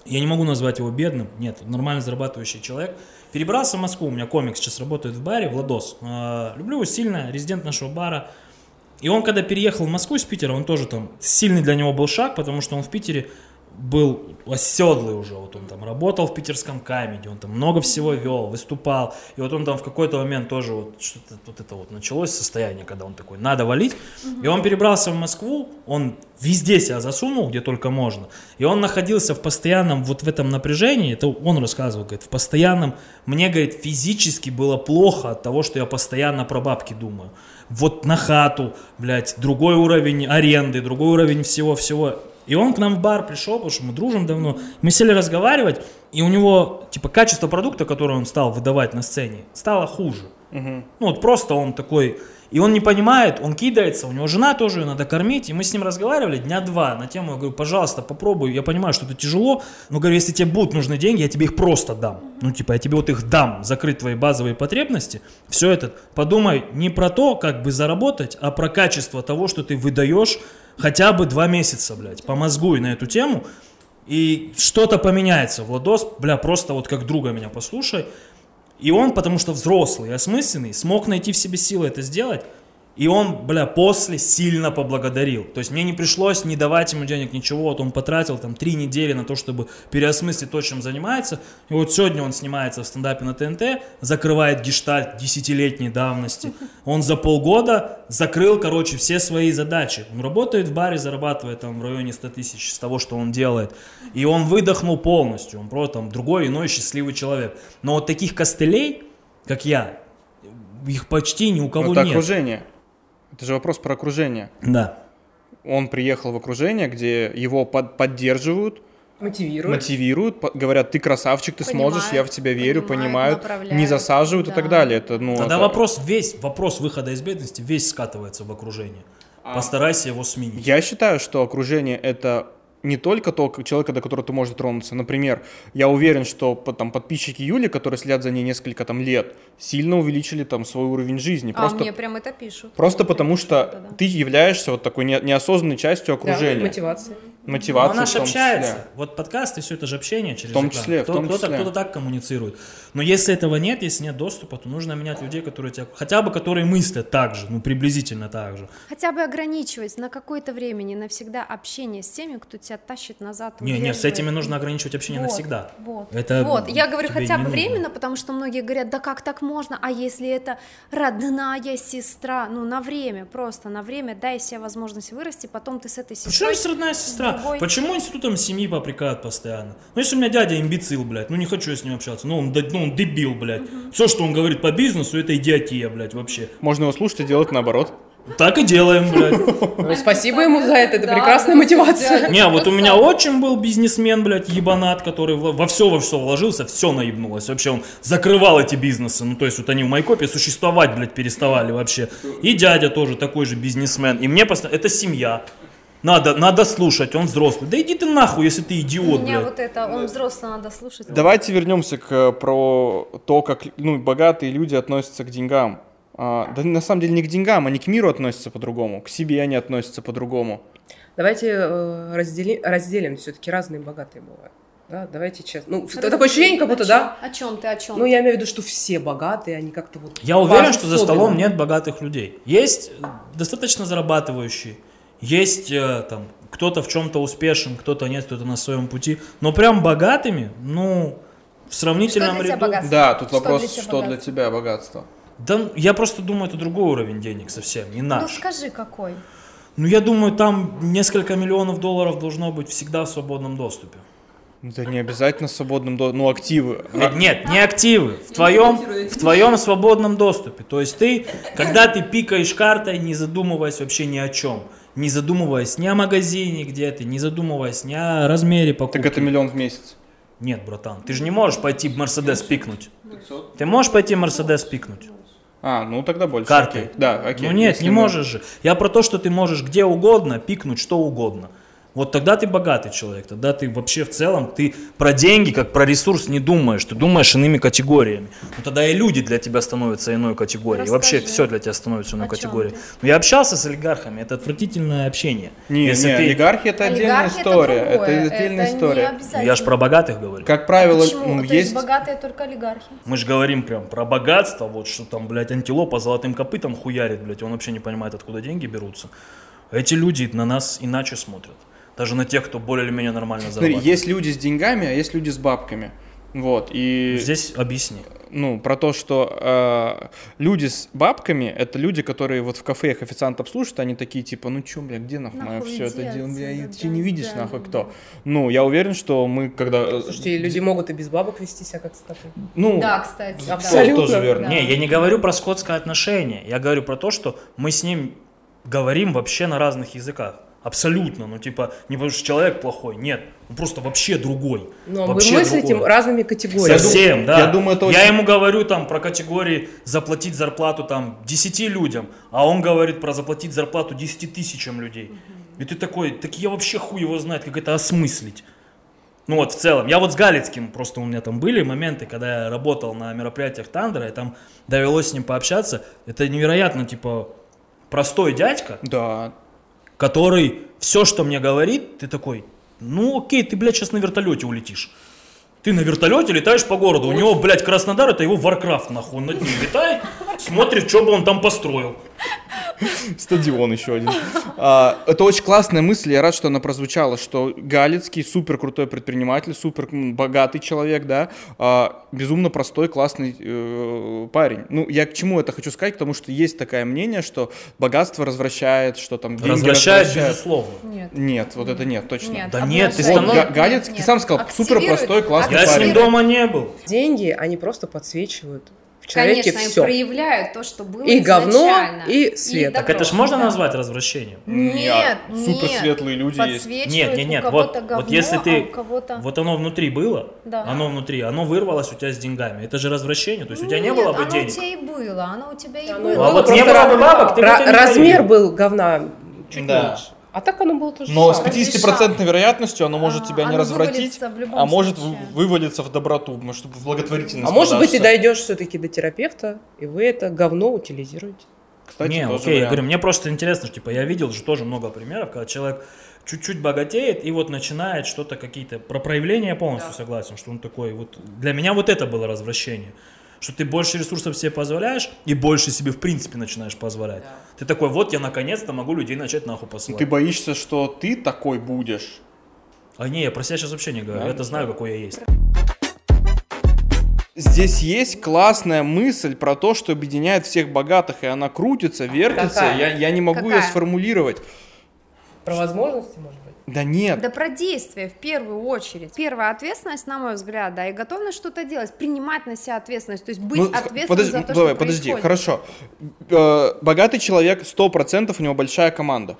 Я не могу назвать его бедным, нет, нормально зарабатывающий человек. Перебрался в Москву, у меня комик сейчас работает в баре, Владос. А, люблю его сильно, резидент нашего бара. И он, когда переехал в Москву из Питера, он тоже там, сильный для него был шаг, потому что он в Питере был оседлый уже, вот он там работал в питерском камеди, он там много всего вел, выступал, и вот он там в какой-то момент тоже вот что-то вот это вот началось состояние, когда он такой, надо валить, и он перебрался в Москву, он везде себя засунул, где только можно, и он находился в постоянном вот в этом напряжении, это он рассказывал, говорит, в постоянном, мне, говорит, физически было плохо от того, что я постоянно про бабки думаю, вот на хату, блядь, другой уровень аренды, другой уровень всего-всего, и он к нам в бар пришел, потому что мы дружим давно. Мы сели разговаривать, и у него, типа, качество продукта, который он стал выдавать на сцене, стало хуже. Ну, вот просто он такой... И он не понимает, он кидается, у него жена тоже, ее надо кормить. И мы с ним разговаривали дня два на тему, я говорю, пожалуйста, попробуй. Я понимаю, что это тяжело, но говорю, если тебе будут нужны деньги, я тебе их просто дам. Ну, типа, я тебе вот их дам, закрыть твои базовые потребности. Все это, подумай не про то, как бы заработать, а про качество того, что ты выдаешь хотя бы два месяца, блядь, помозгуй на эту тему, и что-то поменяется. Владос, бля, просто вот как друга меня послушай. И он, потому что взрослый осмысленный, смог найти в себе силы это сделать. И он, бля, после сильно поблагодарил. То есть мне не пришлось не давать ему денег, ничего. Вот он потратил там три недели на то, чтобы переосмыслить то, чем занимается. И вот сегодня он снимается в стендапе на ТНТ, закрывает гештальт десятилетней давности. Он за полгода закрыл, короче, все свои задачи. Он работает в баре, зарабатывает там в районе 100 тысяч с того, что он делает. И он выдохнул полностью. Он просто там другой, иной счастливый человек. Но вот таких костылей, как я, их почти ни у кого это нет. окружение. Это же вопрос про окружение. Да. Он приехал в окружение, где его под- поддерживают, мотивируют, по- говорят, ты красавчик, ты сможешь, я в тебя верю, понимают, понимают, не засаживают и да. так далее. Это, ну, Тогда это- вопрос весь, вопрос выхода из бедности весь скатывается в окружение. Постарайся его сменить. Я считаю, что окружение это не только то человека, до которого ты можешь дотронуться. Например, я уверен, что там подписчики Юли, которые следят за ней несколько там лет, сильно увеличили там свой уровень жизни. А Просто, мне прям это пишут. просто Вот потому что пишут, да-да. ты являешься вот такой не- неосознанной частью Да, окружения. мотивация. Но Мотивация она в же общается. числе. Вот подкасты, все это же общение через В том экран. числе, в Кто- том кто-то, числе. кто-то так коммуницирует. Но если этого нет, если нет доступа, то нужно менять людей, которые тебя... Хотя бы которые мыслят так же, ну приблизительно так же. Хотя бы ограничивать на какое-то время, не навсегда общение с теми, кто тебя тащит назад. Не, не, с этими нужно ограничивать общение Вот, навсегда. Вот. Это вот. Я говорю хотя бы нужно. временно, потому что многие говорят, да как так можно, а если это родная сестра, ну на время, просто на время, дай себе возможность вырасти, потом ты с этой Почему сестрой... есть родная сестра? другой- Почему институтом семьи попрекают постоянно? Ну, если у меня дядя имбецил, блядь, ну не хочу я с ним общаться. Ну, он, ну, он дебил, блядь. Все, что он говорит по бизнесу, это идиотия, блядь, вообще. Можно его слушать и делать наоборот. Так и делаем, блядь. Ну, спасибо ему за это, это Да, прекрасная да, мотивация. Не, вот у меня отчим был бизнесмен, блядь, ебанат, который во все во все вложился, все наебнулось. Вообще он закрывал эти бизнесы. Ну, то есть вот они в Майкопе существовать, блядь, переставали вообще. И дядя тоже такой же бизнесмен. И мне постоянно... Это семья. Надо, надо слушать, он взрослый. Да иди ты нахуй, если ты идиот, Меня блядь. вот это, он взрослый, надо слушать. Давайте вернемся к э, про то, как ну, богатые люди относятся к деньгам. А, да на самом деле не к деньгам, они к миру относятся по-другому, к себе они относятся по-другому. Давайте э, раздели- разделим, все-таки разные богатые бывают. Да, давайте честно. Ну, Разделить. такое ощущение, как будто, О да. чём? О чем ты, о чем? Ну, я имею в виду, что все богатые, они как-то вот... Я уверен, что за столом нет богатых людей. Есть э, достаточно зарабатывающие, есть э, там кто-то в чем-то успешен, кто-то нет, кто-то на своем пути. Но прям богатыми, ну, в сравнительном для ряду. богатство? Да, тут Что вопрос, для что для богатство? тебя богатство. Да, я просто думаю, это другой уровень денег совсем, не Ну наш. скажи, какой? Ну, я думаю, там несколько миллионов долларов должно быть всегда в свободном доступе. Это не обязательно свободным, до- ну активы. Э, Нет, не активы. В твоем, в твоем свободном доступе. То есть ты, когда ты пикаешь картой, не задумываясь вообще ни о чем. Не задумываясь ни о магазине, где ты, не задумываясь ни о размере покупки. Так это миллион в месяц. Нет, братан, ты же не можешь пойти в Мерседес пикнуть. Ты можешь пойти в Мерседес пикнуть? А, ну тогда больше. Картой. окей. Да, окей. ну нет, Если не мы- можешь же. Я про то, что ты можешь где угодно пикнуть что угодно. Вот тогда ты богатый человек, тогда ты вообще в целом, ты про деньги, как про ресурс не думаешь, ты думаешь иными категориями. Ну тогда и люди для тебя становятся иной категорией, и вообще Расскажи. все для тебя становится иной категорией. Но я общался с олигархами, это отвратительное общение. Не, Если не, ты- олигархи это отдельная Олигархи история. Это, Это, отдельная это Не история. обязательно. Я ж про богатых говорю. Как правило, Почему? ну, То есть есть. богатые только олигархи. Мы же говорим прям про богатство, вот что там, блядь, антилопа золотым копытом хуярит, блядь, он вообще не понимает, откуда деньги берутся. Эти люди на нас иначе смотрят. Даже на тех, кто более или менее нормально Смотри, зарабатывает. есть люди с деньгами, а есть люди с бабками. Вот, и... Здесь объясни. ну, про то, что э, люди с бабками, это люди, которые вот в кафе их официант обслуживает, они такие, типа, ну чё, бля, где нахуй, Нахуй все это дело, бля, отсюда, и ты да, не видишь да, нахуй да, кто. да. Ну, я уверен, что мы когда... э, Слушайте, люди могут и без бабок вести себя как скоты. Ну, Да, кстати. да. Абсолютно. тоже верно. Да. Не, я не говорю про скотское отношение. Я говорю про то, что мы с ним говорим вообще на разных языках. Абсолютно. Ну, типа, не потому что человек плохой. Нет. Он просто вообще другой. Но вы вообще мыслите другой. разными категориями. Совсем, да. я думаю, это Я очень- ему говорю там про категории заплатить зарплату там 10 людям, а он говорит про заплатить зарплату 10 тысячам людей. И ты такой, так я вообще хуй его знает, как это осмыслить. Ну вот в целом. Я вот с Галицким, просто у меня там были моменты, когда я работал на мероприятиях Тандера, и там довелось с ним пообщаться. Это невероятно, типа, простой дядька, да. Который все, что мне говорит, ты такой, ну окей, ты, блядь, сейчас на вертолете улетишь. Ты на вертолете летаешь по городу, у него, блядь, Краснодар, это его Warcraft, нахуй, он над ним летает, смотрит, что бы он там построил. Стадион еще один. А, это очень классная мысль, я рад, что она прозвучала, что Галицкий супер крутой предприниматель, супер богатый человек, да, а, безумно простой, классный э, парень. Ну, я к чему это хочу сказать, потому что есть такое мнение, что богатство развращает, что там деньги Развращает, развращают. безусловно. Нет. Нет, вот это нет, точно. Нет, Да нет, ты станов- Вот Галицкий сам сказал, супер простой, классный Я с парень. ним дома не был. Деньги, они просто подсвечивают человеке Конечно, все. проявляют то, что было И говно, изначально. и свет. Так это ж можно да. назвать развращением? Нет, Супер нет. светлые люди есть. Нет, нет, нет, вот, говно, вот если ты, а кого-то... вот оно внутри было, Да. оно внутри, оно вырвалось у тебя с деньгами, это же развращение, то есть у тебя не Нет, было бы оно денег. у тебя и было, оно у тебя и Оно было. и А было, вот не было бы бабок, ты не размер был говна чуть Да. меньше. А так оно было тоже Но с самое. 50% вероятностью оно может А, тебя не развратить, вывалится в любом а может случае. в- вывалиться в доброту, может, в благотворительность А может быть, ты дойдешь все-таки до терапевта, и вы это говно утилизируете. Кстати, не, окей, я говорю, мне просто интересно, что, типа, я видел же тоже много примеров, когда человек чуть-чуть богатеет и вот начинает что-то какие-то, про проявление я полностью согласен, что он такой, вот, для меня вот это было развращение. Что ты больше ресурсов себе позволяешь и больше себе в принципе начинаешь позволять. Ты такой, вот я наконец-то могу людей начать нахуй посылать. Ты боишься, что ты такой будешь? А не, я про себя сейчас вообще не говорю, Да? я это знаю, какой я есть. Здесь есть классная мысль про то, что объединяет всех богатых, и она крутится, вертится. Какая? Я, я не могу ее Какая? сформулировать. Про возможности, может? Да нет. Да про действие в первую очередь. Первая ответственность, на мой взгляд, да, и готовность что-то делать, принимать на себя ответственность, то есть быть Ну, ответственным подожди, за то, давай, что подожди, происходит. хорошо. Э, богатый человек, 100% у него большая команда.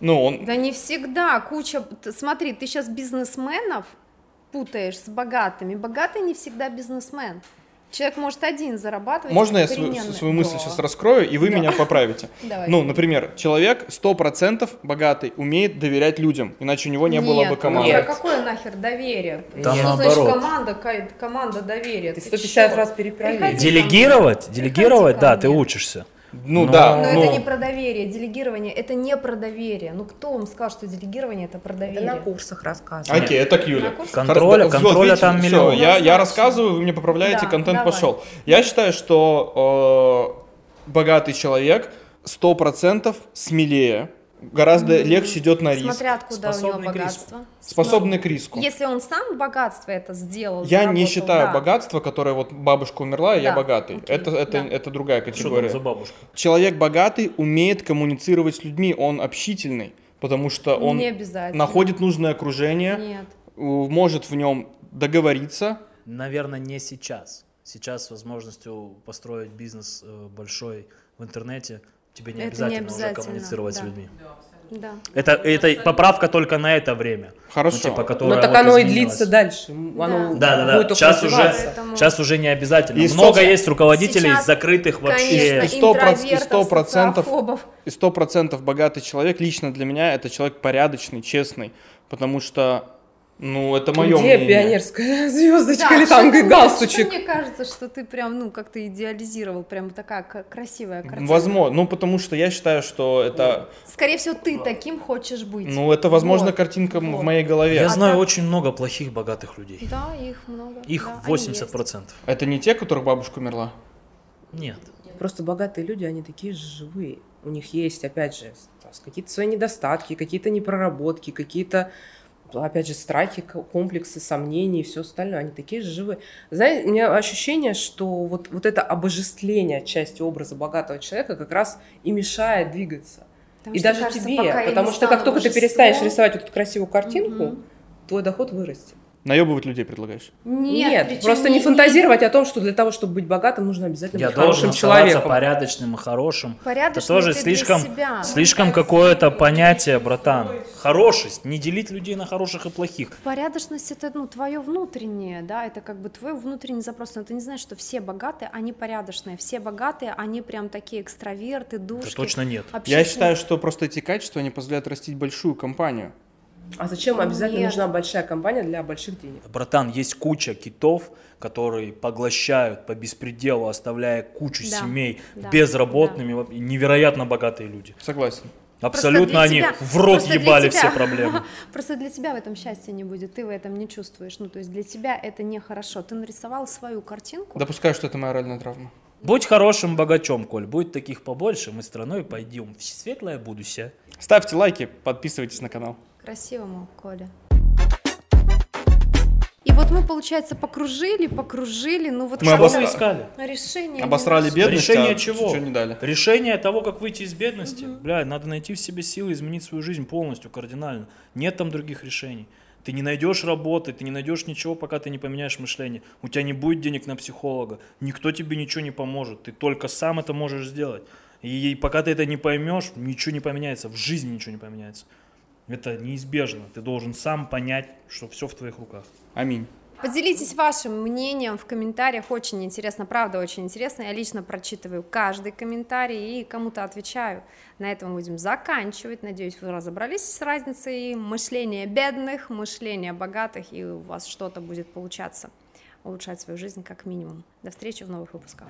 Ну, он... Да не всегда, куча, смотри, ты сейчас бизнесменов путаешь с богатыми, богатый не всегда бизнесмен. Человек может один зарабатывать. Можно я свою, свою мысль Да. сейчас раскрою, и вы Да. меня поправите? Давай. Ну, например, человек 100% богатый, умеет доверять людям, иначе у него не было бы Нет, команды. ну, про какое нахер доверие? Там что наоборот. значит команда, команда доверия? Ты Ты 150 чё? раз перепроверил. Делегировать, делегировать, да, ты учишься. Ну Но- да, Но ну, это не про доверие, делегирование, это не про доверие. Ну кто вам сказал, что делегирование это про Это доверие? на курсах рассказывают. Окей, это к Юле. Контроля, Хорошо, контроля видите, там всё, миллион. я, я Однозначно. рассказываю, вы мне поправляете, Да, контент давай. пошел. Я считаю, что э, богатый человек 100% смелее, гораздо легче идет на риск, Смотря откуда у Способный него к риску. богатство. способный к риску. Если он сам богатство это сделал, Я не заработал, считаю да. богатство, которое вот бабушка умерла, и я Да, богатый. окей, это, это, да. это другая Что там категория. за бабушка? Человек богатый умеет коммуницировать с людьми, он общительный, потому что он Не обязательно. находит нужное окружение, Нет. может в нем договориться. Наверное, не сейчас. Сейчас с возможностью построить бизнес э, большой в интернете тебе не Это не обязательно, уже обязательно, коммуницировать да. с людьми. Да. Это, это поправка только на это время. Хорошо. Ну, типа, Но которая так вот оно и изменилась. длится дальше. Оно Да, да, да. будет Сейчас уже. Поэтому- сейчас уже не обязательно. И Много сто- есть руководителей Сейчас, закрытых вообще. Конечно, И сто и процентов-. И сто процентов богатый человек, лично для меня, это человек порядочный, честный, потому что, ну, это мое Где мнение. пионерская звездочка Да, или там мне- галстучек? что-то Мне кажется, что ты прям, ну, как-то идеализировал, прям такая красивая картина. Возможно, ну, потому что я считаю, что это, Скорее всего, ты таким хочешь быть. ну, это, возможно, Вот. картинка м- в Вот. моей голове. Я А знаю так- очень много плохих богатых людей. Да, их много. Их да, они 80%. Это не те, которых бабушка умерла? Нет. просто богатые люди, они такие же живые. У них есть, опять же, какие-то свои недостатки, какие-то непроработки, какие-то опять же, страхи, комплексы, сомнения и все остальное, они такие же живые. Знаете, у меня ощущение, что вот, вот это обожествление части образа богатого человека как раз и мешает двигаться. Потому и даже кажется, тебе, потому что как только ты перестанешь рисовать вот эту красивую картинку, угу. твой доход вырастет. Наебывать людей предлагаешь? Нет, Нет просто не, не фантазировать не... о том, что для того, чтобы быть богатым, нужно обязательно Я быть хорошим человеком. порядочным и хорошим. Порядочный Это тоже слишком, слишком какое-то понятие, братан. Хорошесть, не делить людей на хороших и плохих. Порядочность это ну твое внутреннее, да, это как бы твой внутренний запрос. Но ты не знаешь, что все богатые, они порядочные, все богатые, они прям такие экстраверты, душки. Да точно нет. Я считаю, что просто эти качества, они позволяют растить большую компанию. А зачем обязательно Нет. нужна большая компания для больших денег? Братан, есть куча китов, которые поглощают по беспределу, оставляя кучу да. семей да. безработными, да. невероятно богатые люди. Согласен. Абсолютно они тебя, в рот ебали тебя, все проблемы. Просто для тебя в этом счастья не будет, ты в этом не чувствуешь. Ну, то есть для тебя это нехорошо. Ты нарисовал свою картинку. Допускаю, что это моральная травма. Будь хорошим богачом, Коль. Будет таких побольше, мы страной пойдем в светлое будущее. Ставьте лайки, подписывайтесь на канал. Красивому, Коля. И вот мы, получается, покружили, покружили, ну вот мы обос... искали. Решение. Обосрали бедность, Решение а чего? Ничего не дали. Решение того, как выйти из бедности. Угу. Бля, надо найти в себе силы, изменить свою жизнь полностью, кардинально. Нет там других решений. Ты не найдешь работы, ты не найдешь ничего, пока ты не поменяешь мышление. У тебя не будет денег на психолога. Никто тебе ничего не поможет. Ты только сам это можешь сделать. И пока ты это не поймешь, ничего не поменяется. В жизни ничего не поменяется. Это неизбежно. Ты должен сам понять, что все в твоих руках. Аминь. Поделитесь вашим мнением в комментариях, очень интересно, правда очень интересно. Я лично прочитываю каждый комментарий и кому-то отвечаю. На этом мы будем заканчивать. Надеюсь, вы разобрались с разницей мышления бедных, мышления богатых, и у вас что-то будет получаться улучшать свою жизнь как минимум. До встречи в новых выпусках.